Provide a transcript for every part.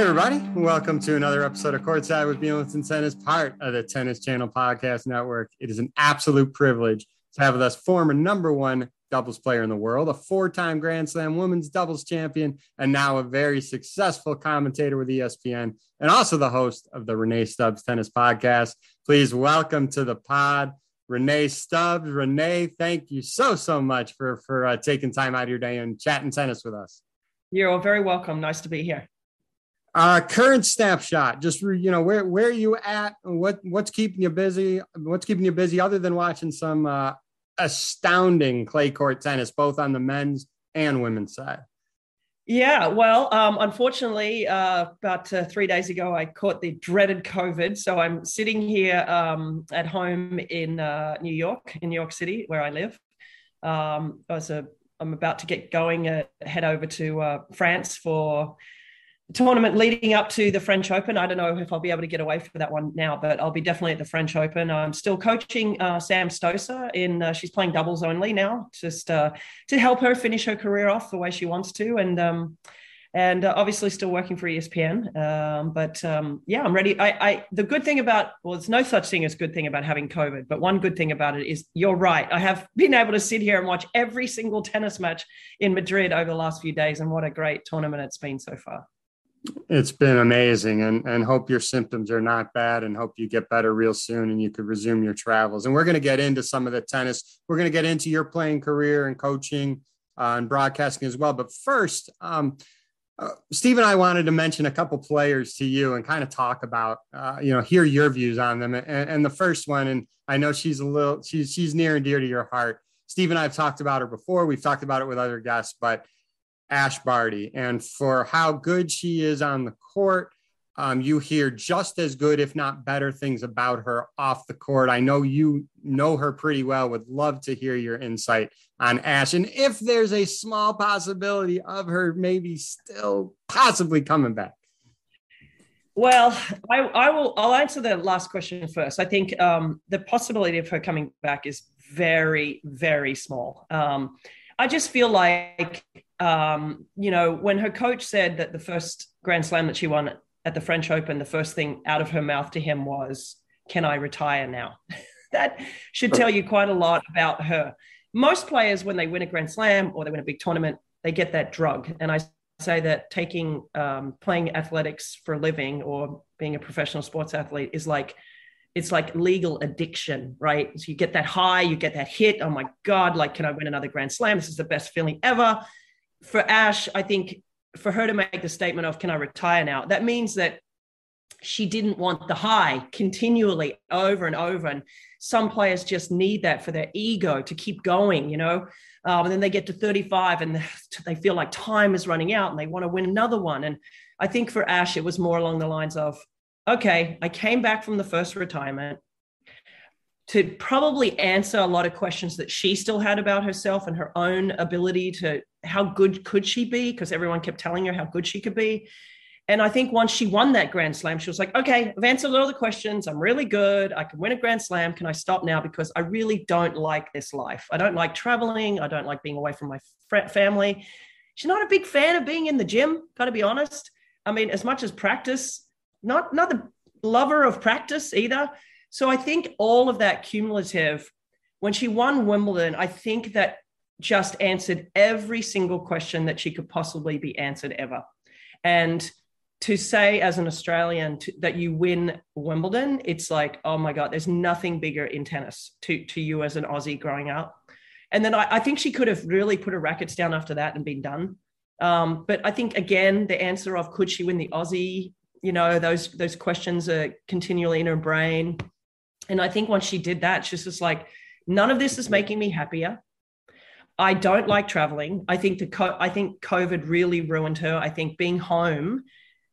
Everybody. Welcome to another episode of Courtside with Bielenson Tennis, part of the Tennis Channel Podcast Network. It is an absolute privilege to have with us former number one doubles player in the world, a four time Grand Slam women's doubles champion, and now a very successful commentator with ESPN, and also the host of the Rennae Stubbs Tennis Podcast. Please welcome to the pod. Rennae Stubbs. Rennae, thank you so, so much for, for uh, taking time out of your day and chatting tennis with us. You're all very welcome. Nice to be here. Uh, current snapshot, just you know, where where are you at? What what's keeping you busy? What's keeping you busy other than watching some uh, astounding clay court tennis, both on the men's and women's side? Yeah, well, um, unfortunately, uh, about uh, three days ago, I caught the dreaded COVID. So I'm sitting here um, at home in uh, New York, in New York City, where I live. Um, I was a, I'm about to get going, uh, head over to uh, France for tournament leading up to the French Open. I don't know if I'll be able to get away for that one now, but I'll be definitely at the French Open. I'm still coaching uh, Sam Stosur in. Uh, she's playing doubles only now, just uh, to help her finish her career off the way she wants to, and um, and uh, obviously still working for ESPN. Um, but um, yeah, I'm ready. I, I the good thing about well, there's no such thing as good thing about having COVID, but one good thing about it is you're right. I have been able to sit here and watch every single tennis match in Madrid over the last few days, and what a great tournament it's been so far. It's been amazing and, and hope your symptoms are not bad and hope you get better real soon and you could resume your travels. And we're going to get into some of the tennis. We're going to get into your playing career and coaching uh, and broadcasting as well. But first, um, uh, Steve and I wanted to mention a couple players to you and kind of talk about, uh, you know, hear your views on them. And, and, the first one, and I know she's a little, she's, she's near and dear to your heart. Steve and I have talked about her before. We've talked about it with other guests, but Ash Barty. And for how good she is on the court, um, you hear just as good, if not better, things about her off the court. I know you know her pretty well. Would love to hear your insight on Ash. And if there's a small possibility of her maybe still possibly coming back. Well, I, I will. I'll answer the last question first. I think um, the possibility of her coming back is very, very small. Um, I just feel like um, you know, when her coach said that the first Grand Slam that she won at the French Open, the first thing out of her mouth to him was, Can I retire now? that should tell you quite a lot about her. Most players, when they win a Grand Slam or they win a big tournament, they get that drug. And I say that taking, um, playing athletics for a living or being a professional sports athlete is like, it's like legal addiction, right? So you get that high, you get that hit. Oh my God, like, can I win another Grand Slam? This is the best feeling ever for Ash, I think for her to make the statement of, can I retire now? That means that she didn't want the high continually over and over. And some players just need that for their ego to keep going, you know? Um, and then they get to 35 and they feel like time is running out and they want to win another one. And I think for Ash, it was more along the lines of, okay, I came back from the first retirement to probably answer a lot of questions that she still had about herself and her own ability to how good could she be? Because everyone kept telling her how good she could be. And i think once she won that grand slam she was like okay i've answered all the questions. I'm really good. I can win a grand slam. Can i stop now? Because i really don't like this life. I don't like traveling. I don't like being away from my family. She's not a big fan of being in the gym got to be honest. I mean as much as practice not not the lover of practice either so I think all of that cumulative, when she won Wimbledon, I think that just answered every single question that she could possibly be answered ever. And to say as an Australian to, that you win Wimbledon, it's like, oh my God, there's nothing bigger in tennis to, to you as an Aussie growing up. And then I, I think she could have really put her rackets down after that and been done. Um, but I think again, the answer of could she win the Aussie, you know, those those questions are continually in her brain. And I think once she did that, she's just like, none of this is making me happier. I don't like traveling. I think the co- I think COVID really ruined her. I think being home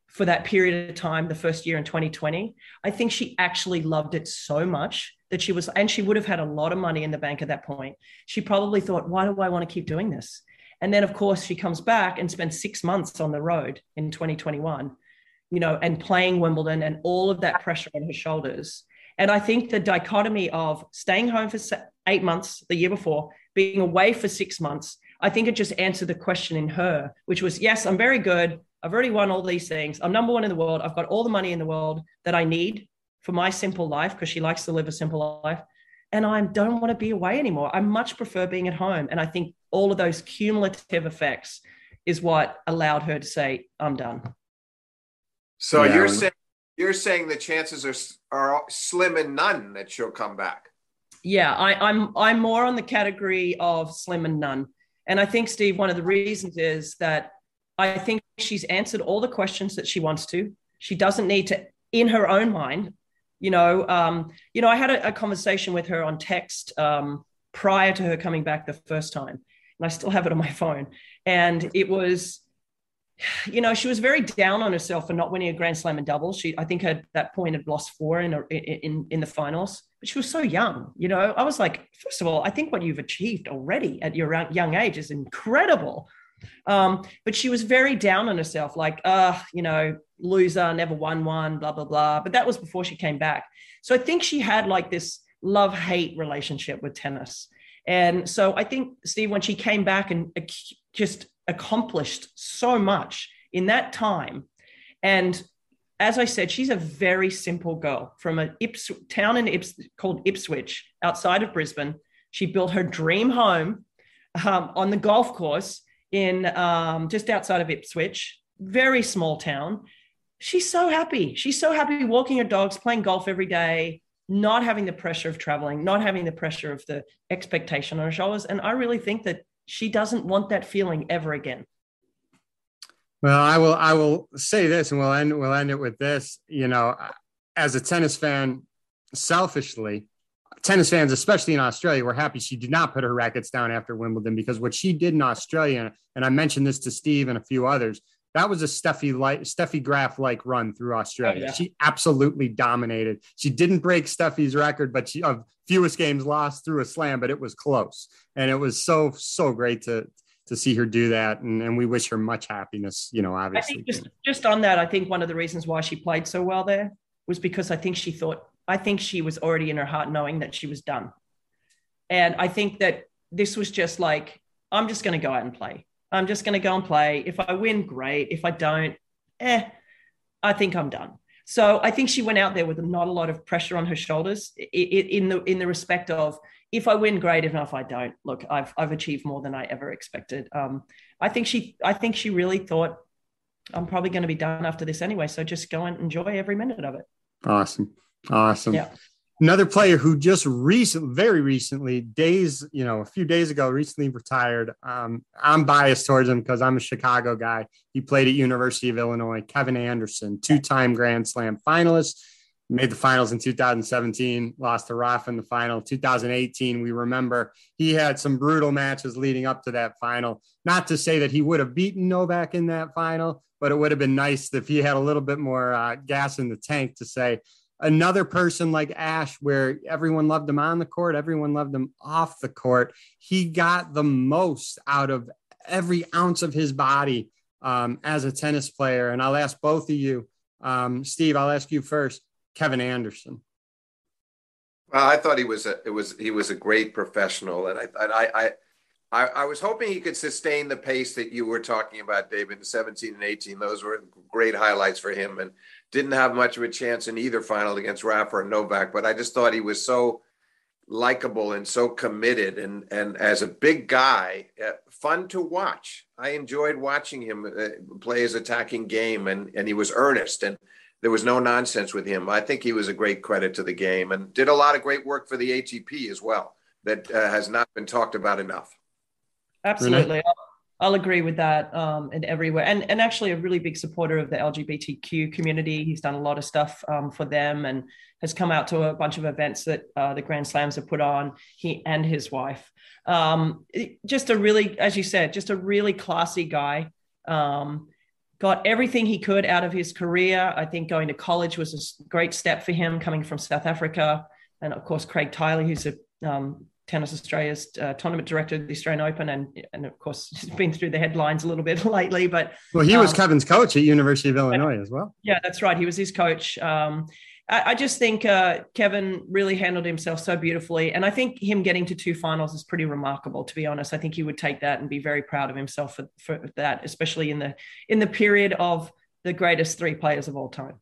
for that period of time, the first year in 2020, I think she actually loved it so much that she was, and she would have had a lot of money in the bank at that point. She probably thought, why do I want to keep doing this? And then, of course, she comes back and spends six months on the road in 2021, you know, and playing Wimbledon and all of that pressure on her shoulders. And I think the dichotomy of staying home for eight months the year before, being away for six months, I think it just answered the question in her, which was, yes, I'm very good. I've already won all these things. I'm number one in the world. I've got all the money in the world that I need for my simple life because she likes to live a simple life. And I don't want to be away anymore. I much prefer being at home. And I think all of those cumulative effects is what allowed her to say, I'm done. So yeah. you're saying you're saying the chances are are slim and none that she'll come back. Yeah, I, I'm I'm more on the category of slim and none. And I think Steve, one of the reasons is that I think she's answered all the questions that she wants to. She doesn't need to, in her own mind, you know. Um, you know, I had a, a conversation with her on text um, prior to her coming back the first time, and I still have it on my phone. And it was, you know, she was very down on herself for not winning a Grand Slam in doubles. She, I think, at that point had lost four in, in in the finals, but she was so young. You know, I was like, first of all, I think what you've achieved already at your young age is incredible. Um, but she was very down on herself, like, uh, you know, loser, never won one, blah, blah, blah. But that was before she came back. So I think she had like this love hate relationship with tennis. And so I think, Steve, when she came back and just accomplished so much in that time, and as I said, she's a very simple girl from a Ips- town in Ips- called Ipswich outside of Brisbane. She built her dream home um, on the golf course in um, just outside of Ipswich, very small town. She's so happy. She's so happy walking her dogs, playing golf every day, not having the pressure of traveling, not having the pressure of the expectation on her shoulders. And I really think that she doesn't want that feeling ever again. Well, I will. I will say this, and we'll end. We'll end it with this. You know, as a tennis fan, selfishly, tennis fans, especially in Australia, were happy she did not put her rackets down after Wimbledon because what she did in Australia, and I mentioned this to Steve and a few others, that was a Steffi like Steffi Graf like run through Australia. Oh, yeah. She absolutely dominated. She didn't break Steffi's record, but she of fewest games lost through a slam, but it was close, and it was so so great to to see her do that, and, and we wish her much happiness. You know, obviously. I think just just on that, I think one of the reasons why she played so well there was because I think she thought I think she was already in her heart knowing that she was done. And I think that this was just like, I'm just going to go out and play. I'm just going to go and play. If I win, great. If I don't, eh, I think I'm done. So I think she went out there with not a lot of pressure on her shoulders in the in the respect of if I win, great. If not, if I don't, look, I've I've achieved more than I ever expected. Um, I think she I think she really thought I'm probably going to be done after this anyway. So just go and enjoy every minute of it. Awesome. Awesome. Yeah. Another player who just recently, very recently, days, you know, a few days ago, recently retired. Um, I'm biased towards him because I'm a Chicago guy. He played at University of Illinois. Kevin Anderson, two-time Grand Slam finalist, made the finals in 2017, lost to Rafa in the final. 2018, we remember he had some brutal matches leading up to that final. Not to say that he would have beaten Novak in that final, but it would have been nice if he had a little bit more uh, gas in the tank to say, another person like Ash, where everyone loved him on the court, everyone loved him off the court. He got the most out of every ounce of his body um, as a tennis player. And I'll ask both of you, um, Steve. I'll ask you first, Kevin Anderson. Well, I thought he was a it was he was a great professional, and I I I I, I was hoping he could sustain the pace that you were talking about, David, in 17 and 18. Those were great highlights for him, and didn't have much of a chance in either final against Rafa or Novak, but I just thought he was so likable and so committed and and as a big guy uh, fun to watch. I enjoyed watching him uh, play his attacking game and and he was earnest and there was no nonsense with him. I think he was a great credit to the game and did a lot of great work for the atp as well that uh, has not been talked about enough. Absolutely I'll agree with that um, in everywhere. And, and actually, a really big supporter of the LGBTQ community. He's done a lot of stuff um, for them and has come out to a bunch of events that uh, the Grand Slams have put on, he and his wife. Um, just a really, as you said, just a really classy guy. Um, got everything he could out of his career. I think going to college was a great step for him coming from South Africa. And of course, Craig Tiley, who's a um, Tennis Australia's uh, tournament director of the Australian Open, and and of course he's been through the headlines a little bit lately. But well, he was um, Kevin's coach at University of Illinois as well. Yeah, that's right. He was his coach. Um, I, I just think uh, Kevin really handled himself so beautifully. And I think him getting to two finals is pretty remarkable, to be honest. I think he would take that and be very proud of himself for, for that, especially in the in the period of the greatest three players of all time.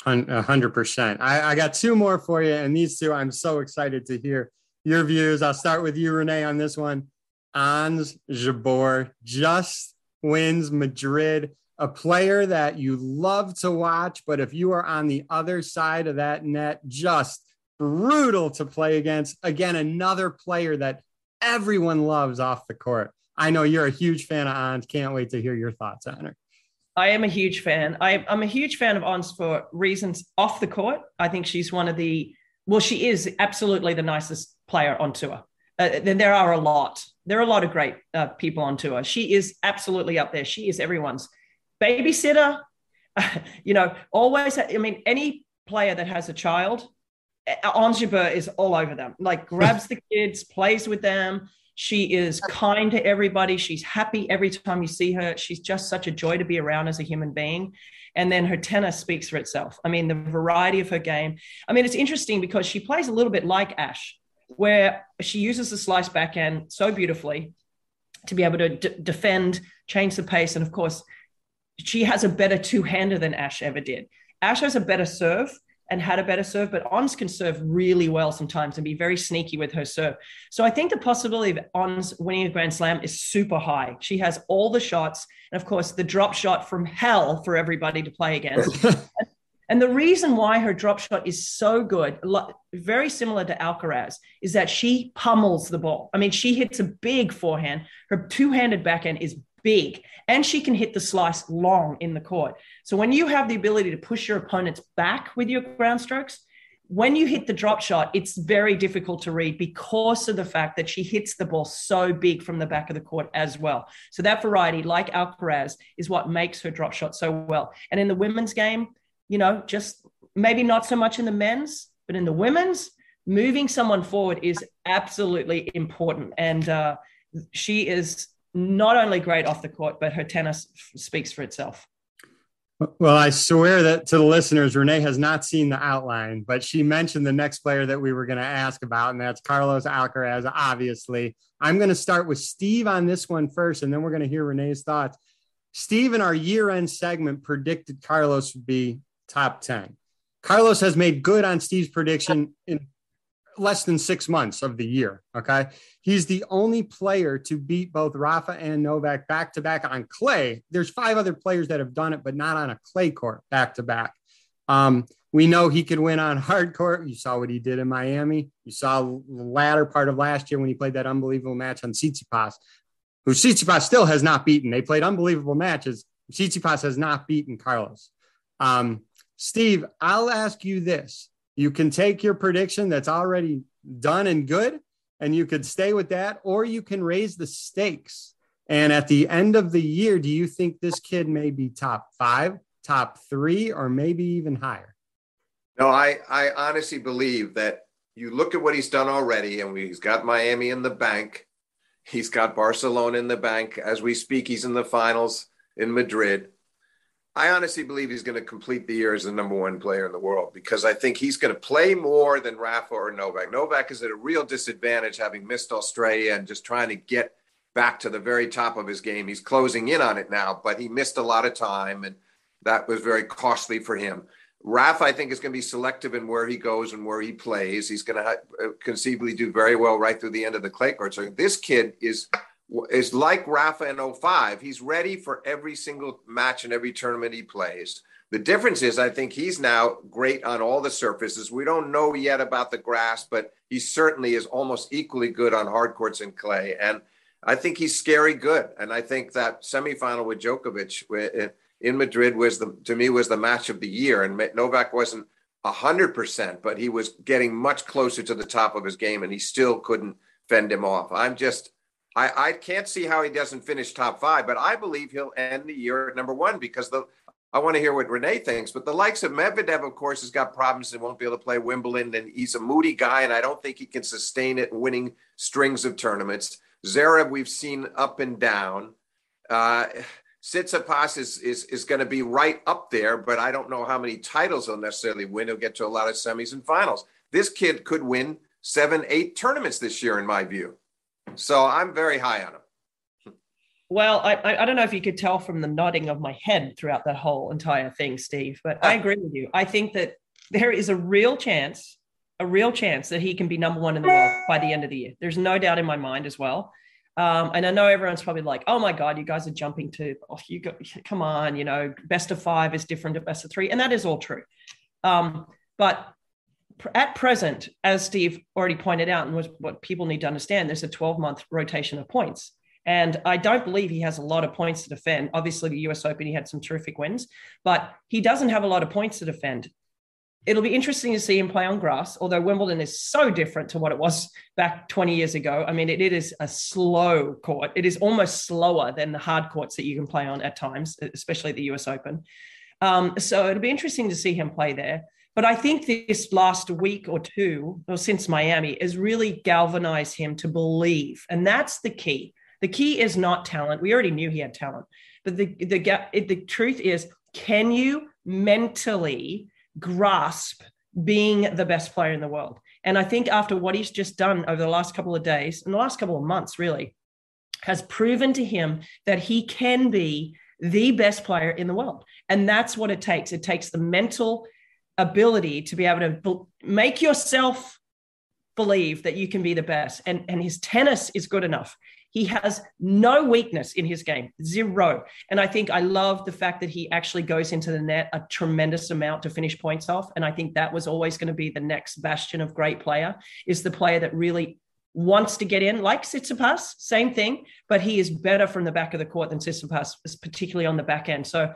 Hundred percent. I got two more for you, and these two I'm so excited to hear your views. I'll start with you, Rennae, on this one. Ons Jabeur just wins Madrid a player that you love to watch, but if you are on the other side of that net, just brutal to play against. Again, another player that everyone loves off the court. I know you're a huge fan of Ons. Can't wait to hear your thoughts on her. I am a huge fan. I, am a huge fan of Ons for reasons off the court. I think she's one of the, well, she is absolutely the nicest player on tour. Uh, then there are a lot. There are a lot of great uh, people on tour. She is absolutely up there. She is everyone's babysitter, you know, always, I mean, any player that has a child, Ons Jabeur is all over them, like grabs the kids, plays with them. She is kind to everybody. She's happy every time you see her. She's just such a joy to be around as a human being. And then her tennis speaks for itself. I mean, the variety of her game. I mean, it's interesting because she plays a little bit like Ash, where she uses the slice backhand so beautifully to be able to d- defend, change the pace, and of course, she has a better two-hander than Ash ever did. Ash has a better serve and had a better serve, but Ons can serve really well sometimes and be very sneaky with her serve. So I think the possibility of Ons winning a Grand Slam is super high. She has all the shots, and of course, the drop shot from hell for everybody to play against. and the reason why her drop shot is so good, very similar to Alcaraz, is that she pummels the ball. I mean, she hits a big forehand. Her two-handed backhand is big and she can hit the slice long in the court. So when you have the ability to push your opponents back with your ground strokes, when you hit the drop shot, it's very difficult to read because of the fact that she hits the ball so big from the back of the court as well. So that variety, like Alcaraz, is what makes her drop shot so well. And in the women's game, you know, just maybe not so much in the men's, but in the women's, moving someone forward is absolutely important. And uh, she is not only great off the court, but her tennis speaks for itself. Well, I swear that to the listeners, Rennae has not seen the outline, but she mentioned the next player that we were going to ask about, and that's Carlos Alcaraz, obviously. I'm going to start with Steve on this one first, and then we're going to hear Rennae's thoughts. Steve, in our year end segment, predicted Carlos would be top 10. Carlos has made good on Steve's prediction in less than six months of the year. Okay. He's the only player to beat both Rafa and Novak back to back on clay. There's five other players that have done it, but not on a clay court back to back. Um, we know he could win on hard court. You saw what he did in Miami. You saw the latter part of last year when he played that unbelievable match on Tsitsipas, who Tsitsipas still has not beaten. They played unbelievable matches. Tsitsipas has not beaten Carlos. Um, Steve, I'll ask you this you can take your prediction that's already done and good, and you could stay with that, or you can raise the stakes. And at the end of the year, do you think this kid may be top five, top three, or maybe even higher? No, I, I honestly believe that you look at what he's done already, and he's got Miami in the bank. He's got Barcelona in the bank. As we speak, he's in the finals in Madrid. I honestly believe he's going to complete the year as the number one player in the world because I think he's going to play more than Rafa or Novak. Novak is at a real disadvantage having missed Australia and just trying to get back to the very top of his game. He's closing in on it now, but he missed a lot of time and that was very costly for him. Rafa, I think, is going to be selective in where he goes and where he plays. He's going to uh, conceivably do very well right through the end of the clay court. So this kid is is like Rafa in 05. He's ready for every single match and every tournament he plays. The difference is, I think he's now great on all the surfaces. We don't know yet about the grass, but he certainly is almost equally good on hard courts and clay. And I think he's scary good. And I think that semifinal with Djokovic in Madrid was the, to me, was the match of the year. And Novak wasn't hundred percent, but he was getting much closer to the top of his game, and he still couldn't fend him off. I'm just I, I can't see how he doesn't finish top five, but I believe he'll end the year at number one because the I want to hear what Rennae thinks. But the likes of Medvedev, of course, has got problems and won't be able to play Wimbledon. And he's a moody guy, and I don't think he can sustain it winning strings of tournaments. Zverev, we've seen up and down. Uh, Tsitsipas is is is going to be right up there, but I don't know how many titles he'll necessarily win. He'll get to a lot of semis and finals. This kid could win seven, eight tournaments this year, in my view. So I'm very high on him. Well, I, I don't know if you could tell from the nodding of my head throughout the whole entire thing, Steve, but I agree with you. I think that there is a real chance, a real chance that he can be number one in the world by the end of the year. There's no doubt in my mind as well. Um, and I know everyone's probably like, "Oh my God, you guys are jumping to oh, you go, come on, you know, best of five is different to best of three, and that is all true. Um, but at present, as Steve already pointed out, and what people need to understand, there's a 12 month rotation of points. And I don't believe he has a lot of points to defend. Obviously, the US Open, he had some terrific wins, but he doesn't have a lot of points to defend. It'll be interesting to see him play on grass, although Wimbledon is so different to what it was back 20 years ago. I mean, it, it is a slow court. It is almost slower than the hard courts that you can play on at times, especially the US Open. Um, so it'll be interesting to see him play there. But I think this last week or two, or since Miami, has really galvanized him to believe. And that's the key. The key is not talent. We already knew he had talent. But the, the, the truth is, can you mentally grasp being the best player in the world? And I think after what he's just done over the last couple of days, and the last couple of months, really, has proven to him that he can be the best player in the world. And that's what it takes. It takes the mental ability to be able to make yourself believe that you can be the best. And, and his tennis is good enough. He has no weakness in his game, zero. And I think I love the fact that he actually goes into the net a tremendous amount to finish points off. And I think that was always going to be the next bastion of great player is the player that really wants to get in, like Tsitsipas, same thing, but he is better from the back of the court than Tsitsipas, particularly on the back end. So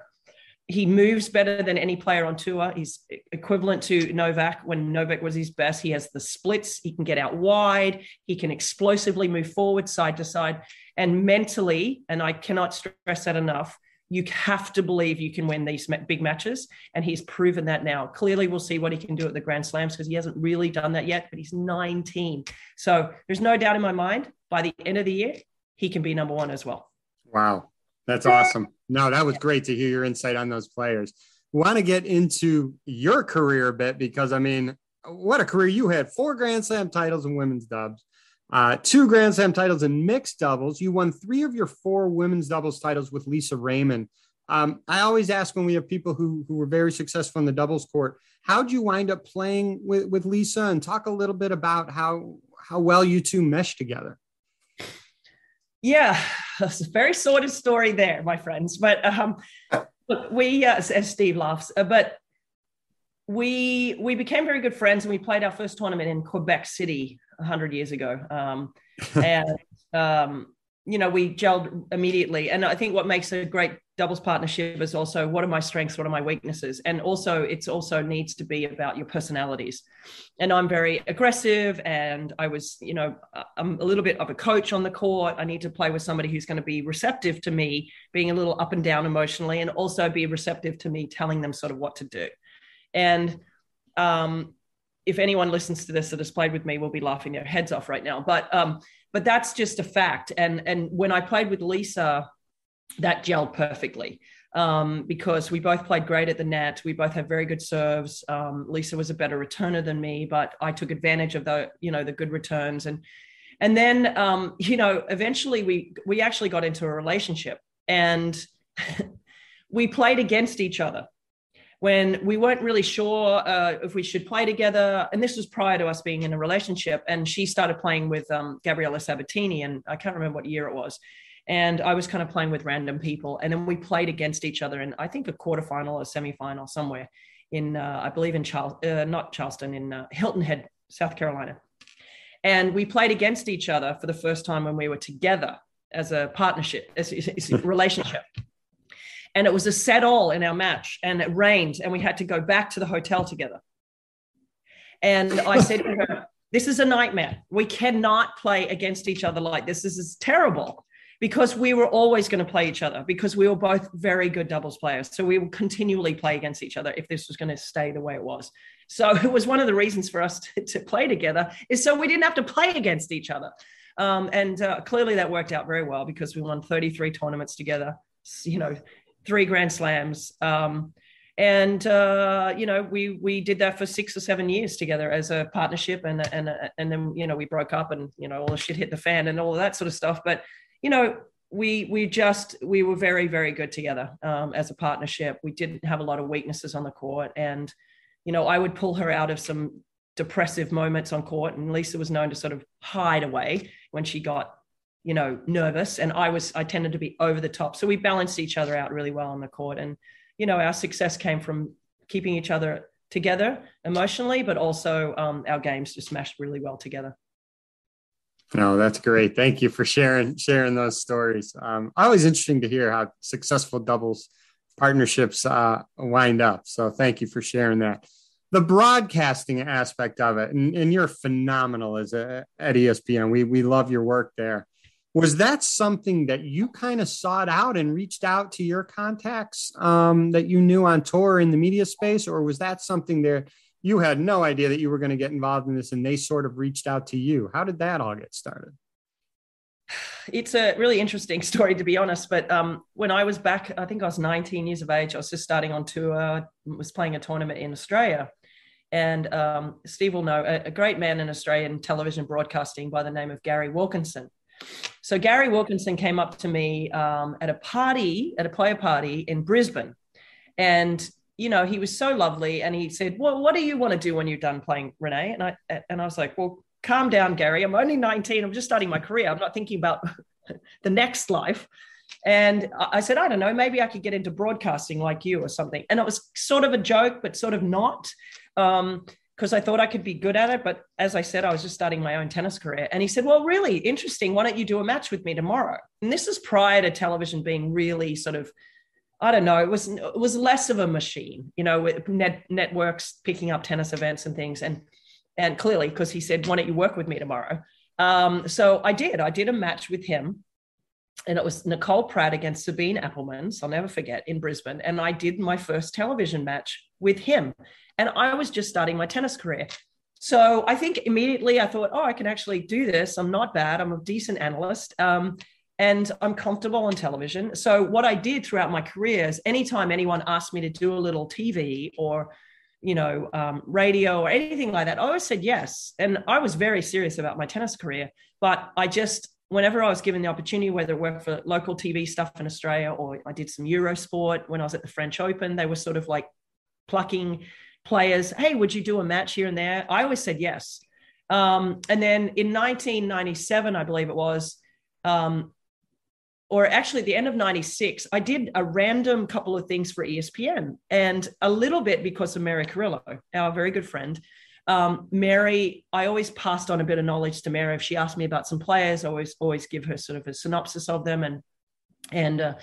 he moves better than any player on tour. He's equivalent to Novak when Novak was his best. He has the splits. He can get out wide. He can explosively move forward, side to side. And mentally, and I cannot stress that enough, you have to believe you can win these big matches. And he's proven that now. Clearly, we'll see what he can do at the Grand Slams because he hasn't really done that yet, but he's 19. So there's no doubt in my mind by the end of the year, he can be number one as well. Wow. That's awesome. No, that was great to hear your insight on those players. Want to get into your career a bit because I mean, what a career you had! Four Grand Slam titles in women's dubs, uh, two Grand Slam titles in mixed doubles. You won three of your four women's doubles titles with Lisa Raymond. Um, I always ask when we have people who who were very successful in the doubles court, how'd you wind up playing with, with Lisa? And talk a little bit about how how well you two meshed together. Yeah, it's a very sordid story there, my friends. But um, look, we, uh, as Steve laughs, uh, but we we became very good friends, and we played our first tournament in Quebec City hundred years ago. Um, and um, you know, we gelled immediately. And I think what makes a great doubles partnership is also what are my strengths, what are my weaknesses, and also it's also needs to be about your personalities. And I'm very aggressive, and I was, you know, I'm a little bit of a coach on the court. I need to play with somebody who's going to be receptive to me being a little up and down emotionally, and also be receptive to me telling them sort of what to do. And um, if anyone listens to this that has played with me, will be laughing their heads off right now. But um, but that's just a fact. And and when I played with Lisa, that gelled perfectly um, because we both played great at the net. We both had very good serves. Um, Lisa was a better returner than me, but I took advantage of the you know the good returns and and then um, you know eventually we we actually got into a relationship and we played against each other when we weren't really sure uh, if we should play together. And this was prior to us being in a relationship. And she started playing with um, Gabriela Sabatini, and I can't remember what year it was. And I was kind of playing with random people. And then we played against each other in, I think, a quarterfinal or semifinal somewhere in, uh, I believe, in Charles, uh, not Charleston, in uh, Hilton Head, South Carolina. And we played against each other for the first time when we were together as a partnership, as, as a relationship and it was a set all in our match and it rained and we had to go back to the hotel together. And i said to her this is a nightmare. We cannot play against each other like this. This is terrible because we were always going to play each other because we were both very good doubles players. So we would continually play against each other if this was going to stay the way it was. So it was one of the reasons for us to, to play together is so we didn't have to play against each other. Um, and uh, clearly that worked out very well because we won 33 tournaments together you know, three Grand Slams. Um, and uh, you know we we did that for six or seven years together as a partnership and and and then you know we broke up and you know all the shit hit the fan and all of that sort of stuff but you know we we just we were very very good together um, as a partnership we didn't have a lot of weaknesses on the court and you know i would pull her out of some depressive moments on court and lisa was known to sort of hide away when she got you know nervous and i was i tended to be over the top so we balanced each other out really well on the court and you know, our success came from keeping each other together emotionally, but also um, our games just meshed really well together. No, that's great. Thank you for sharing sharing those stories. Um, always interesting to hear how successful doubles partnerships uh, wind up. So thank you for sharing that. The broadcasting aspect of it, and, and you're phenomenal as a, at ESPN. We we love your work there was that something that you kind of sought out and reached out to your contacts um, that you knew on tour in the media space? Or was that something there you had no idea that you were going to get involved in this and they sort of reached out to you? How did that all get started? It's a really interesting story to be honest but um, when i was back i think i was 19 years of age i was just starting on tour was playing a tournament in australia. And um, steve will know a, a great man in australian television broadcasting by the name of gary wilkinson so Gary Wilkinson came up to me um, at a party, at a player party in Brisbane. And, you know, he was so lovely. And he said, well, what do you want to do when you're done playing Rennae? And I, and I was like, well, calm down, Gary. I'm only 19. I'm just starting my career. I'm not thinking about the next life. And I said, I don't know, maybe I could get into broadcasting like you or something. And it was sort of a joke, but sort of not. Um, because I thought I could be good at it. But as I said, I was just starting my own tennis career. And he said, Well, really interesting. Why don't you do a match with me tomorrow? And this is prior to television being really sort of, I don't know, it was it was less of a machine, you know, with net, networks picking up tennis events and things. And and clearly, because he said, Why don't you work with me tomorrow? Um, so I did. I did a match with him. And it was Nicole Pratt against Sabine Appelmans, so I'll never forget, in Brisbane. And I did my first television match with him. And I was just starting my tennis career. So I think immediately I thought, oh, I can actually do this. I'm not bad. I'm a decent analyst. Um, and I'm comfortable on television. So what I did throughout my career is anytime anyone asked me to do a little TV or you know um, radio or anything like that, I always said yes. And I was very serious about my tennis career. But I just whenever I was given the opportunity, whether it worked for local TV stuff in Australia or I did some Eurosport when I was at the French Open, they were sort of like plucking players, hey, would you do a match here and there? I always said yes. Um, and then in 1997, I believe it was, um, or actually at the end of 96, I did a random couple of things for ESPN and a little bit because of Mary Carillo, our very good friend. Um, Mary, I always passed on a bit of knowledge to Mary. If she asked me about some players, I always always give her sort of a synopsis of them. And and uh,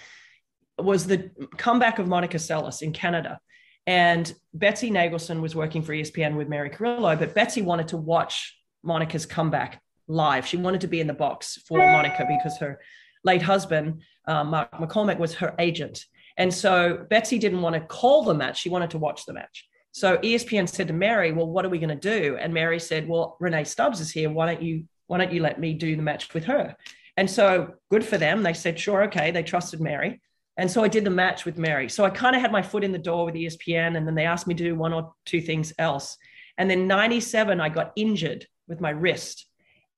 was the comeback of Monica Seles in Canada. And Betsy Nagelson was working for ESPN with Mary Carillo, but Betsy wanted to watch Monica's comeback live. She wanted to be in the box for Monica because her late husband, uh, Mark McCormack, was her agent. And so Betsy didn't want to call the match. She wanted to watch the match. So ESPN said to Mary, "Well, what are we going to do?" And Mary said, "Well, Rennae Stubbs is here. Why don't you why don't you let me do the match with her?" And so good for them. They said, "Sure, okay." They trusted Mary. And so I did the match with Mary. So I kind of had my foot in the door with ESPN, and then they asked me to do one or two things else. And then 97, I got injured with my wrist.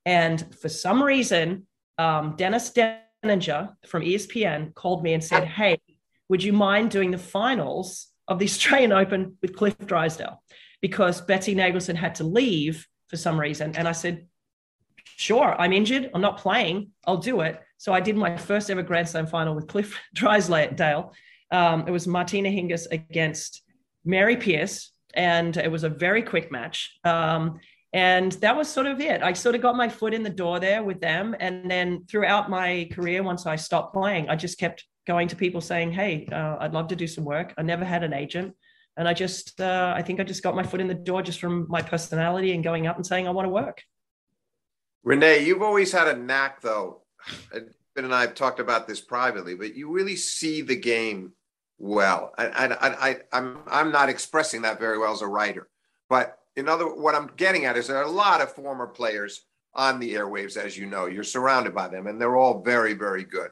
And for some reason, um, Dennis Deninger from ESPN called me and said, Hey, would you mind doing the finals of the Australian Open with Cliff Drysdale? Because Betsy Nagelson had to leave for some reason. And I said, Sure, I'm injured. I'm not playing. I'll do it. So I did my first ever Grand Slam final with Cliff Drysdale. Um, it was Martina Hingis against Mary Pierce, and it was a very quick match. Um, and that was sort of it. I sort of got my foot in the door there with them. And then throughout my career, once I stopped playing, I just kept going to people saying, Hey, uh, I'd love to do some work. I never had an agent. And I just, uh, I think I just got my foot in the door just from my personality and going up and saying, I want to work. Rennae, you've always had a knack, though, Ben and I have talked about this privately, but you really see the game well. I, I, I, I'm, I'm not expressing that very well as a writer, but in other, what I'm getting at is there are a lot of former players on the airwaves, as you know. You're surrounded by them, and they're all very, very good.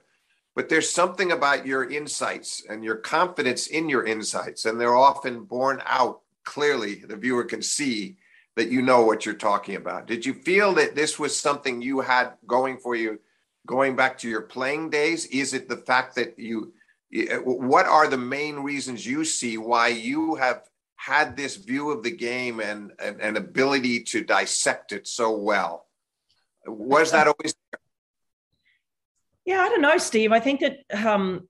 But there's something about your insights and your confidence in your insights, and they're often borne out clearly. The viewer can see that you know what you're talking about. Did you feel that this was something you had going for you going back to your playing days? Is it the fact that you, eh, what are the main reasons you see why you have had this view of the game and an ability to dissect it so well? Was that always? Yeah, I don't know, Steve. I think that um,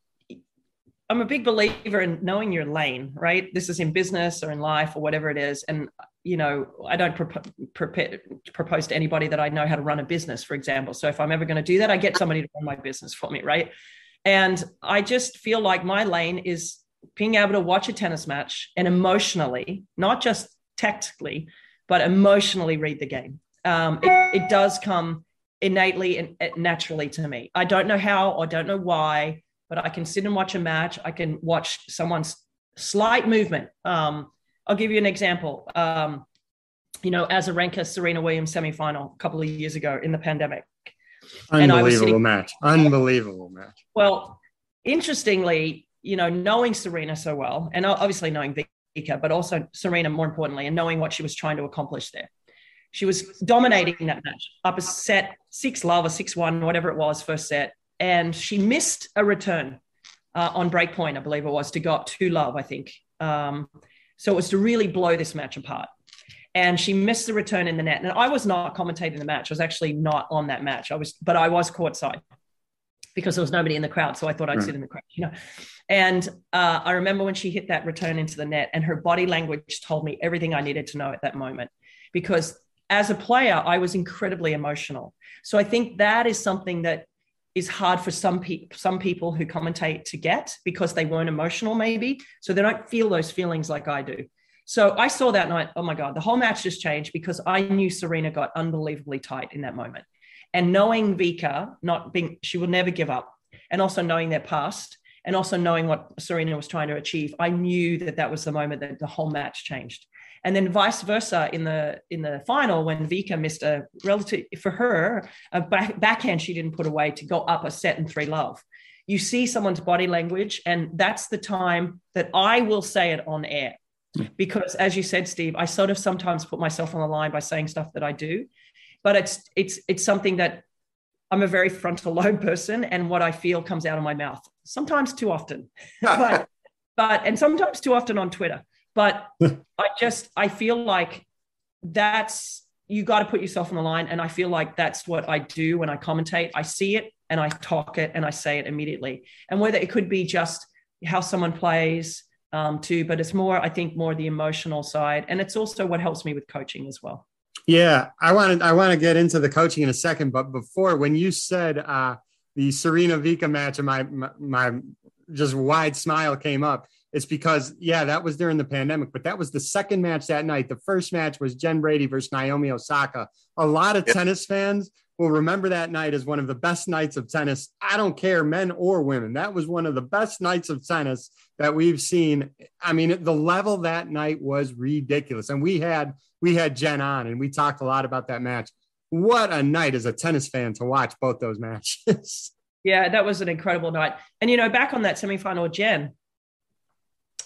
I'm a big believer in knowing your lane, right? This is in business or in life or whatever it is. And, you know, I don't prepare propose to anybody that I know how to run a business, for example. So if I'm ever going to do that, I get somebody to run my business for me, right? And I just feel like my lane is being able to watch a tennis match and emotionally, not just tactically, but emotionally read the game. Um, it, it does come innately and naturally to me. I don't know how or don't know why but I can sit and watch a match. I can watch someone's slight movement. Um, I'll give you an example. Um, you know, Azarenka Serena Williams semifinal a couple of years ago in the pandemic. Unbelievable sitting, match. Unbelievable match. Well, interestingly, you know, knowing Serena so well, and obviously knowing Vika, but also Serena more importantly, and knowing what she was trying to accomplish there. She was dominating that match up a set, six love or six one, whatever it was, first set and she missed a return uh, on breakpoint, I believe it was, to go up two love, I think. Um, so it was to really blow this match apart. And she missed the return in the net. And I was not commentating the match. I was actually not on that match. I was, but I was courtside because there was nobody in the crowd. So I thought I'd right. sit in the crowd, you know. And uh, I remember when she hit that return into the net, and her body language told me everything I needed to know at that moment. Because as a player, I was incredibly emotional. So I think that is something that is hard for some people some people who commentate to get because they weren't emotional maybe. So they don't feel those feelings like i do. So i saw that night oh my god the whole match just changed because i knew serena got unbelievably tight in that moment. And knowing vika not being she will never give up. And also knowing their past and also knowing what serena was trying to achieve i knew that that was the moment that the whole match changed and then vice versa in the in the final when Vika missed a relative for her a back, backhand she didn't put away to go up a set and three love. You see someone's body language, and that's the time that I will say it on air. Because as you said, Steve, I sort of sometimes put myself on the line by saying stuff that I do, but it's it's it's something that I'm a very frontal lobe person, and what I feel comes out of my mouth. Sometimes too often, but but and sometimes too often on Twitter. But I just I feel like that's you got to put yourself on the line, and I feel like that's what I do when I commentate. I see it and I talk it and I say it immediately. And whether it could be just how someone plays um, too, but it's more I think more the emotional side, and it's also what helps me with coaching as well. Yeah, I want to I want to get into the coaching in a second, but before when you said uh, the Serena Vika match, and my, my my just wide smile came up it's because, yeah, that was during the pandemic, but that was the second match that night. The first match was Jen Brady versus Naomi Osaka. A lot of yep. tennis fans will remember that night as one of the best nights of tennis. I don't care, men or women. That was one of the best nights of tennis that we've seen. I mean, the level that night was ridiculous. And we had we had Jen on and we talked a lot about that match. What a night as a tennis fan to watch both those matches. Yeah, that was an incredible night. And you know, back on that semifinal, Jen,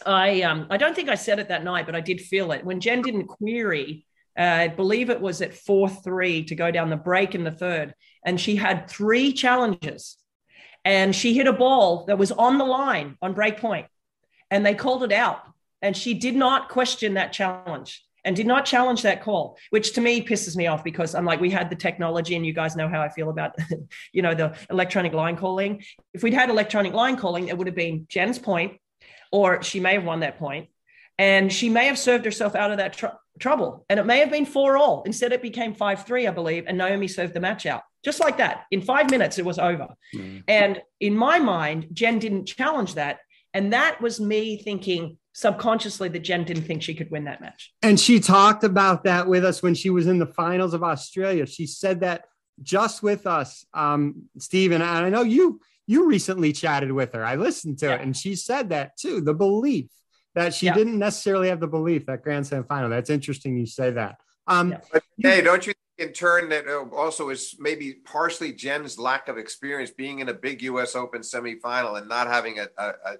I um, I don't think I said it that night, but I did feel it when Jen didn't query. Uh, I believe it was at four three to go down the break in the third, and she had three challenges, and she hit a ball that was on the line on break point, and they called it out, and she did not question that challenge and did not challenge that call, which to me pisses me off because I'm like, we had the technology, and you guys know how I feel about, you know, the electronic line calling. If we'd had electronic line calling, it would have been Jen's point or she may have won that point. And she may have served herself out of that tr- trouble. And it may have been four all. Instead it became five three i believe and naomi served the match out. Just like that. In five minutes it was over. Mm. and in my mind jen didn't challenge that. And that was me thinking subconsciously that jen didn't think she could win that match. And she talked about that with us when she was in the finals of australia. She said that just with us um stephen. And i know you you recently chatted with her. I listened to yeah. it, and she said that too. The belief that she yeah. didn't necessarily have the belief that Grand Slam final. That's interesting. You say that. Um, yeah. but, hey, don't you in turn that uh, also is maybe partially Jen's lack of experience being in a big U.S. Open semifinal and not having a, a, a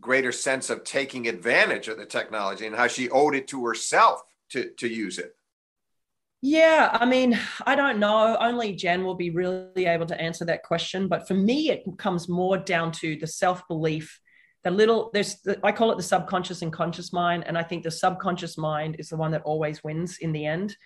greater sense of taking advantage of the technology and how she owed it to herself to to use it. Yeah, I mean, I don't know. Only Jen will be really able to answer that question. But for me, it comes more down to the self belief. The little, there's, the, I call it the subconscious and conscious mind. And I think the subconscious mind is the one that always wins in the end.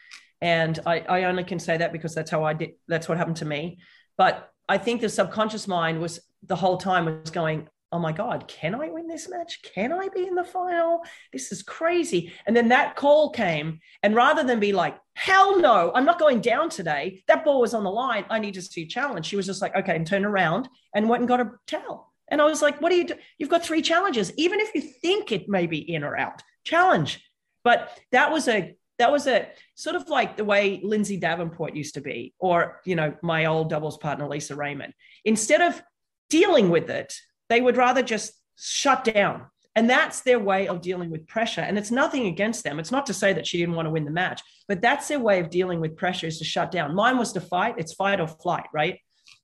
And I, I only can say that because that's how I did, that's what happened to me. But I think the subconscious mind was the whole time was going, oh my God, can I win this match? Can I be in the final? This is crazy. And then that call came. And rather than be like, hell no, I'm not going down today, that ball was on the line. I need to see challenge. She was just like, okay, and turned around and went and got a towel. And I was like, what do you do? You've got three challenges. Even if you think it may be in or out, challenge. But that was a that was a sort of like the way Lindsay Davenport used to be, or you know, my old doubles partner Lisa Raymond. Instead of dealing with it, they would rather just shut down. And that's their way of dealing with pressure. And it's nothing against them. It's not to say that she didn't want to win the match, but that's their way of dealing with pressure is to shut down. Mine was to fight. It's fight or flight, right?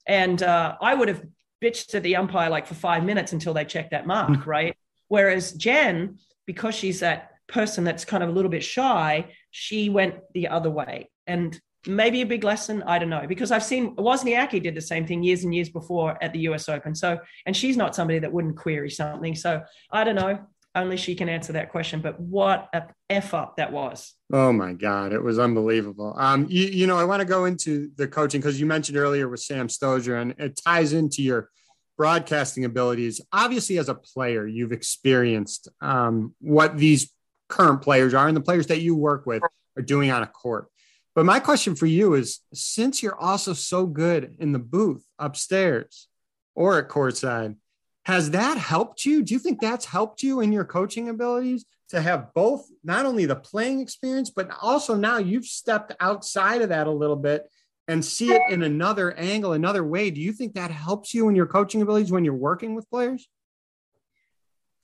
And uh, I would have bitched at the umpire like for five minutes until they checked that mark, mm. right? Whereas Jen, because she's that person that's kind of a little bit shy, she went the other way. And maybe a big lesson. I don't know because I've seen Wozniacki did the same thing years and years before at the US Open. So, and she's not somebody that wouldn't query something. So I don't know. Only she can answer that question. But what a f up that was! Oh my god, it was unbelievable. Um, you, you know, I want to go into the coaching because you mentioned earlier with Sam Stosur, and it ties into your broadcasting abilities. Obviously, as a player, you've experienced um, what these current players are and the players that you work with are doing on a court. But my question for you is since you're also so good in the booth upstairs or at courtside, has that helped you? Do you think that's helped you in your coaching abilities to have both not only the playing experience, but also now you've stepped outside of that a little bit and see it in another angle, another way? Do you think that helps you in your coaching abilities when you're working with players?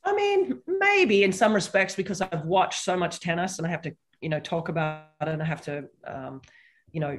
I mean, maybe in some respects because I've watched so much tennis and I have to you know talk about and I have to um, you know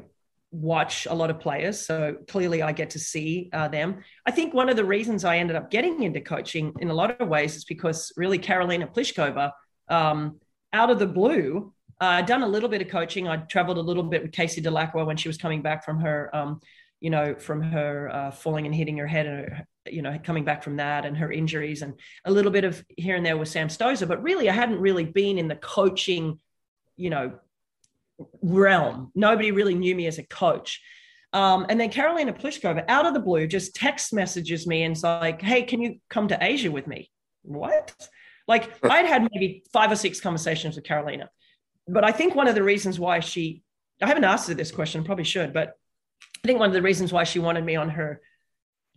watch a lot of players. So clearly i get to see uh, them. I think one of the reasons i ended up getting into coaching in a lot of ways is because really karolina pliskova um, out of the blue uh, i'd done a little bit of coaching. I'd traveled a little bit with casey dellacqua when she was coming back from her um, you know from her uh, falling and hitting her head and her, you know coming back from that and her injuries and a little bit of here and there with sam stosur but really i hadn't really been in the coaching you know, realm. Nobody really knew me as a coach. Um, and then Karolina Pliskova, out of the blue, just text messages me and it's like, "Hey, can you come to Asia with me?" What? Like I'd had maybe five or six conversations with Karolina, but I think one of the reasons why she, I haven't asked her this question, probably should, but I think one of the reasons why she wanted me on her,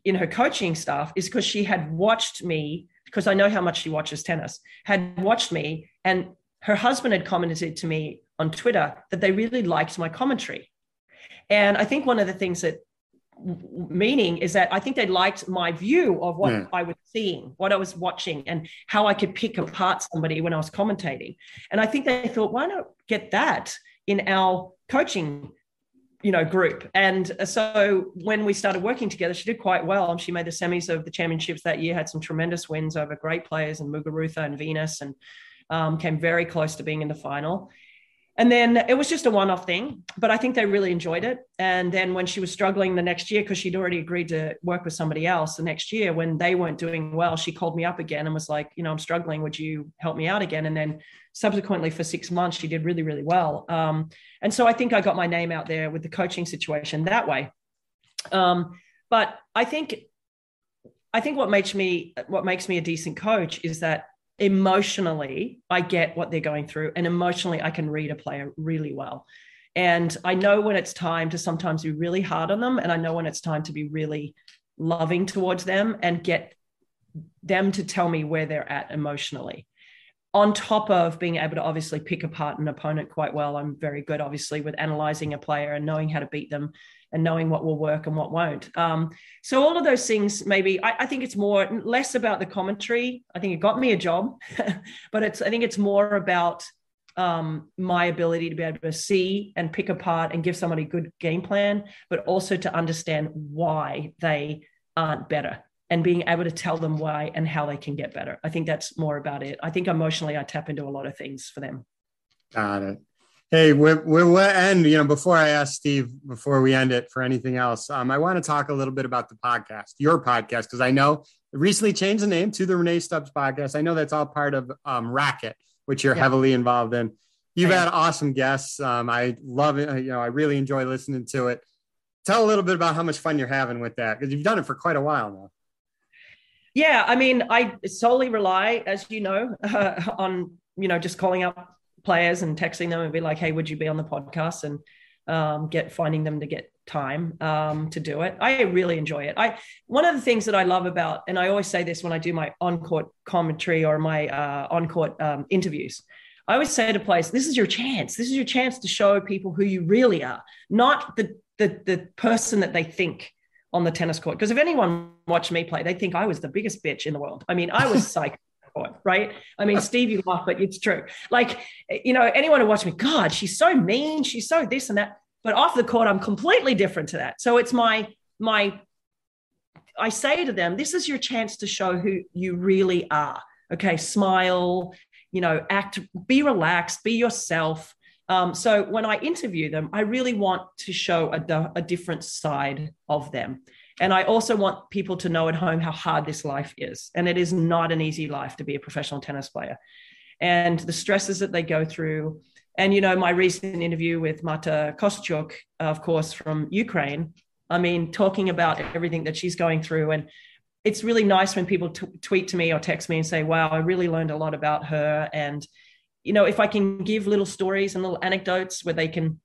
in her coaching staff, is because she had watched me because I know how much she watches tennis, had watched me and her husband had commented to me on Twitter that they really liked my commentary. And I think one of the things that meaning is that I think they liked my view of what. I was seeing, what I was watching, and how I could pick apart somebody when I was commentating. And I think they thought, why not get that in our coaching, you know, group? And uh, so when we started working together, she did quite well. And she made the semis of the championships that year, had some tremendous wins over great players and Muguruza and Venus and um, came very close to being in the final. And then it was just a one off thing, but I think they really enjoyed it. And then when she was struggling the next year, because she'd already agreed to work with somebody else the next year, when they weren't doing well, she called me up again and was like, you know, I'm struggling. Would you help me out again? And then subsequently for six months, she did really, really well. Um, and so I think I got my name out there with the coaching situation that way. Um, but I think I think what makes me what makes me a decent coach is that emotionally i get what they're going through and emotionally i can read a player really well. And i know when it's time to sometimes be really hard on them and i know when it's time to be really loving towards them and get them to tell me where they're at emotionally. On top of being able to obviously pick apart an opponent quite well i'm very good obviously with analyzing a player and knowing how to beat them and knowing what will work and what won't. Um, so all of those things, maybe I, I, think it's more less about the commentary. I think it got me a job, but it's I think it's more about um, my ability to be able to see and pick apart and give somebody a good game plan, but also to understand why they aren't better and being able to tell them why and how they can get better. I think that's more about it. I think emotionally, I tap into a lot of things for them. Got it. Hey, we're, we'll end, you know, before I ask Steve, before we end it for anything else, um, I want to talk a little bit about the podcast, your podcast, because I know it recently changed the name to the Rennae Stubbs podcast. I know that's all part of um, Racket, which you're yeah. heavily involved in. You've had awesome guests. Um, I love it. You know, I really enjoy listening to it. Tell a little bit about how much fun you're having with that because you've done it for quite a while now. Yeah, I mean, I solely rely, as you know, uh, on you know just calling up players and texting them and be like, "Hey, would you be on the podcast?" and um, get finding them to get time um, to do it. I really enjoy it. I one of the things that I love about, and I always say this when I do my on court commentary or my uh, on court um, interviews. I always say to players, "This is your chance. This is your chance to show people who you really are, not the the, the person that they think." on the tennis court. Because if anyone watched me play, they'd think I was the biggest bitch in the world. I mean, I was psycho right? I mean, Steve, you laugh, but it's true. Like, you know, anyone who watched me, God, she's so mean, she's so this and that. But off the court, I'm completely different to that. So it's my my. I say to them, this is your chance to show who you really are. Okay, smile, you know, act, be relaxed, be yourself. Um, so when I interview them, I really want to show a, a different side of them. And I also want people to know at home how hard this life is. And it is not an easy life to be a professional tennis player. And the stresses that they go through. And, you know, my recent interview with Marta Kostyuk, of course, from Ukraine, I mean, talking about everything that she's going through. And it's really nice when people t- tweet to me or text me and say, wow, I really learned a lot about her. And, you know, if I can give little stories and little anecdotes where they can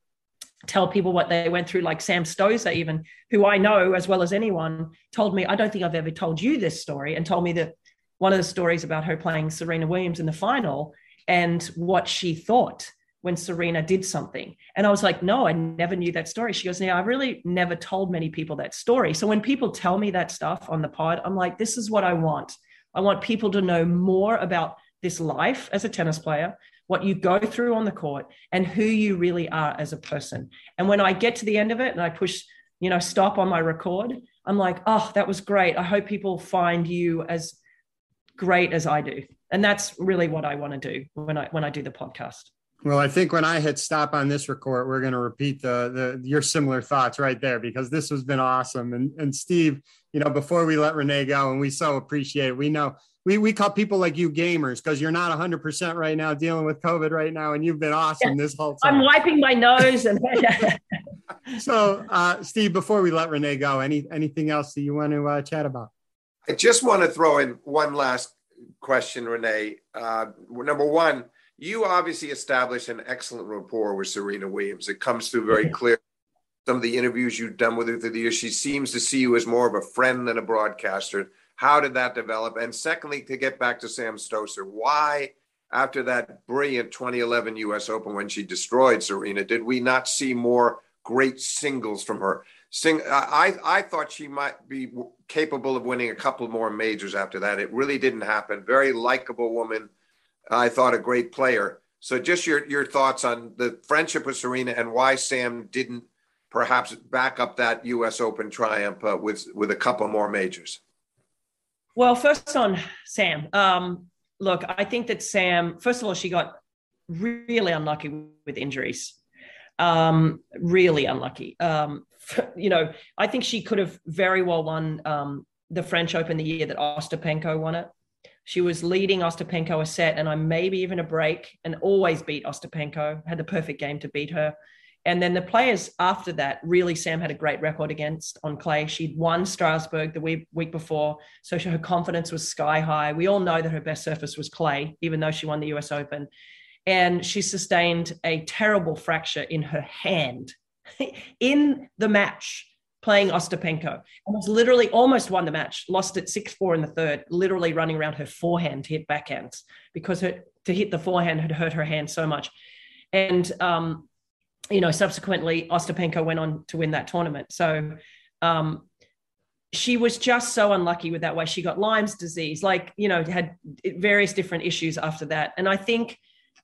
tell people what they went through, like Sam Stosur, even who I know as well as anyone, told me, I don't think I've ever told you this story, and told me that one of the stories about her playing Serena Williams in the final and what she thought when Serena did something. And I was like, no, I never knew that story. She goes, yeah, I really never told many people that story. So when people tell me that stuff on the pod, I'm like, this is what I want. I want people to know more about this life as a tennis player, what you go through on the court and who you really are as a person. And when I get to the end of it and I push, you know, stop on my record, I'm like, oh, that was great. I hope people find you as great as I do. And that's really what I want to do when I when I do the podcast. Well, I think when I hit stop on this record, we're going to repeat the the your similar thoughts right there because this has been awesome. And and Steve, you know, before we let Rennae go, and we so appreciate it, we know we we call people like you gamers because you're not 100 percent right now dealing with COVID right now, and you've been awesome this whole time. I'm wiping my nose and. so, uh, Steve, before we let Rennae go, any anything else that you want to uh, chat about? I just want to throw in one last question, Rennae. Uh, number one, you obviously established an excellent rapport with Serena Williams. It comes through very clear. Some of the interviews you've done with her through the years, she seems to see you as more of a friend than a broadcaster. How did that develop? And secondly, to get back to Sam Stosur, why, after that brilliant 2011 US Open when she destroyed Serena, did we not see more great singles from her? Sing, I, I thought she might be capable of winning a couple more majors after that. It really didn't happen. Very likable woman. I thought a great player. So, just your, your thoughts on the friendship with Serena and why Sam didn't perhaps back up that U.S. Open triumph uh, with with a couple more majors. Well, first on Sam. Um, look, I think that Sam, first of all, she got really unlucky with injuries. Um, really unlucky. Um, you know, I think she could have very well won um, the French Open the year that Ostapenko won it. She was leading Ostapenko a set and I maybe even a break and always beat Ostapenko, had the perfect game to beat her. And then the players after that, really, Sam had a great record against on clay. She'd won Strasbourg the week, week before. So her confidence was sky high. We all know that her best surface was clay, even though she won the US Open. And she sustained a terrible fracture in her hand in the match playing Ostapenko and was literally almost won the match, lost it 6 4 in the third, literally running around her forehand to hit backhands because her, to hit the forehand had hurt her hand so much. And um, you know, subsequently, Ostapenko went on to win that tournament. So um, she was just so unlucky with that way. She got Lyme's disease, like, you know, had various different issues after that. And I think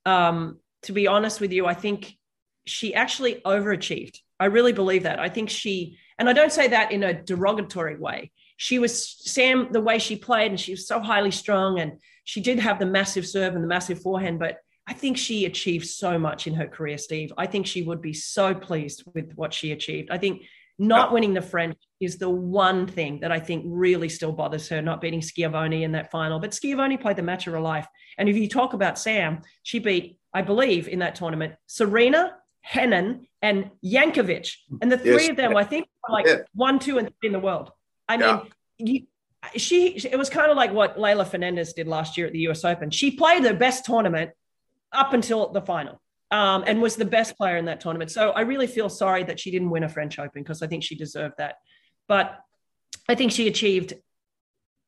um, to be honest with you, I think she actually overachieved. I really believe that. I think she, and I don't say that in a derogatory way. She was Sam, the way she played, and she was so highly strung, and she did have the massive serve and the massive forehand, but I think she achieved so much in her career, Steve. I think she would be so pleased with what she achieved. I think not winning the French is the one thing that I think really still bothers her, not beating Schiavone in that final. But Schiavone played the match of her life. And if you talk about Sam, she beat, I believe, in that tournament, Serena, Henin, and Jankovic. And the three yes. of them, I think, like yeah. one, two, and three in the world. I mean, you, she it was kind of like what Leylah Fernandez did last year at the US Open. She played her best tournament up until the final um, and was the best player in that tournament. So I really feel sorry that she didn't win a French Open because I think she deserved that. But I think she achieved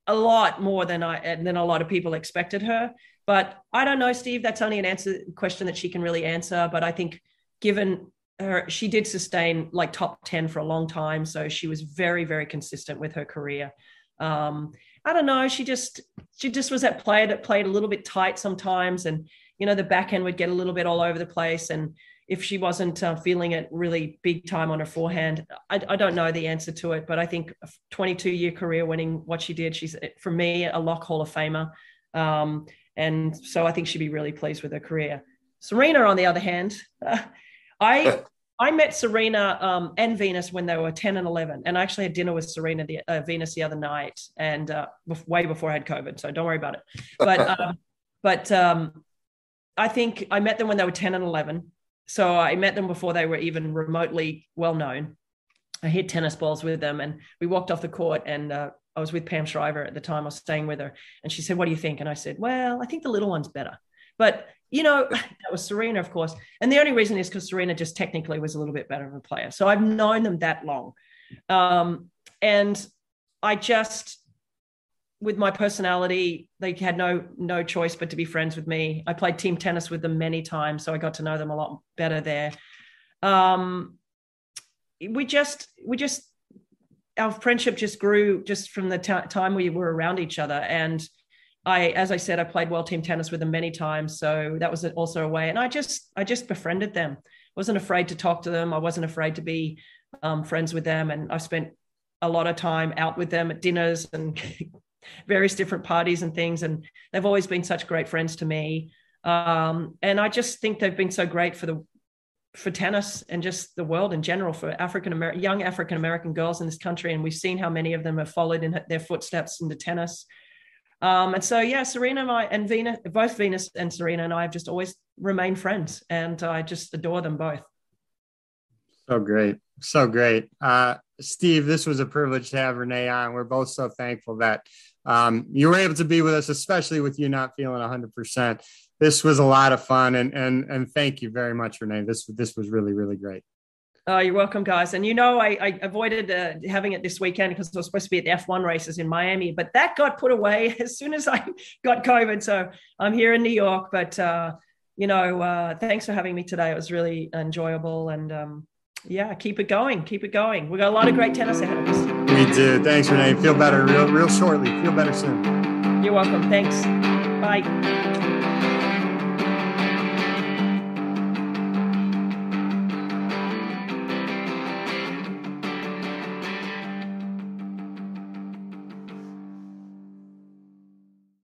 a lot more than I than a lot of people expected her. But I don't know, Steve. That's only an answer question that she can really answer. But I think given her, she did sustain like top ten for a long time, so she was very very consistent with her career. Um, I don't know. She just she just was that player that played a little bit tight sometimes, and you know the backhand would get a little bit all over the place and if she wasn't uh, feeling it really big time on her forehand I, I, don't know the answer to it but i think a 22 year career winning what she did she's for me a lock hall of famer um, and so i think she'd be really pleased with her career serena on the other hand uh, i I met Serena um, and Venus when they were 10 and 11. And I actually had dinner with Serena, the, uh, Venus the other night and uh, way before I had COVID. So don't worry about it. But, um, but um, I think I met them when they were 10 and 11. So I met them before they were even remotely well known. I hit tennis balls with them and we walked off the court and uh, I was with Pam Shriver at the time. I was staying with her and she said, What do you think? And I said, Well, I think the little one's better. But, you know, that was Serena, of course. And the only reason is because Serena just technically was a little bit better of a player. So I've known them that long. Um, and I just, with my personality, they had no no choice but to be friends with me. I played team tennis with them many times, so I got to know them a lot better there. Um, we just we just our friendship just grew just from the t- time we were around each other and I, as I said, I played well team tennis with them many times, so that was also a way. And I just, I just befriended them. wasn't afraid to talk to them. I wasn't afraid to be um, friends with them, and I spent a lot of time out with them at dinners and various different parties and things. And they've always been such great friends to me. Um, and I just think they've been so great for the for tennis and just the world in general for African American young African American girls in this country. And we've seen how many of them have followed in their footsteps into tennis. Um, and so, yeah, Serena and I, and Venus, both Venus and Serena and I have just always remained friends, and I just adore them both. So great, so great, uh, Steve. This was a privilege to have Rennae on. We're both so thankful that um, you were able to be with us, especially with you not feeling 100%. This was a lot of fun, and and and thank you very much, Rennae. This this was really really great. Oh, you're welcome, guys. And you know, I, I avoided uh, having it this weekend because I was supposed to be at the F1 races in Miami, but that got put away as soon as I got COVID. So I'm here in New York. But uh, you know, uh, thanks for having me today. It was really enjoyable, and um, yeah, keep it going. Keep it going. We got a lot of great tennis ahead of us. We do. Thanks, Rennae. Feel better real, real shortly. Feel better soon. You're welcome. Thanks. Bye.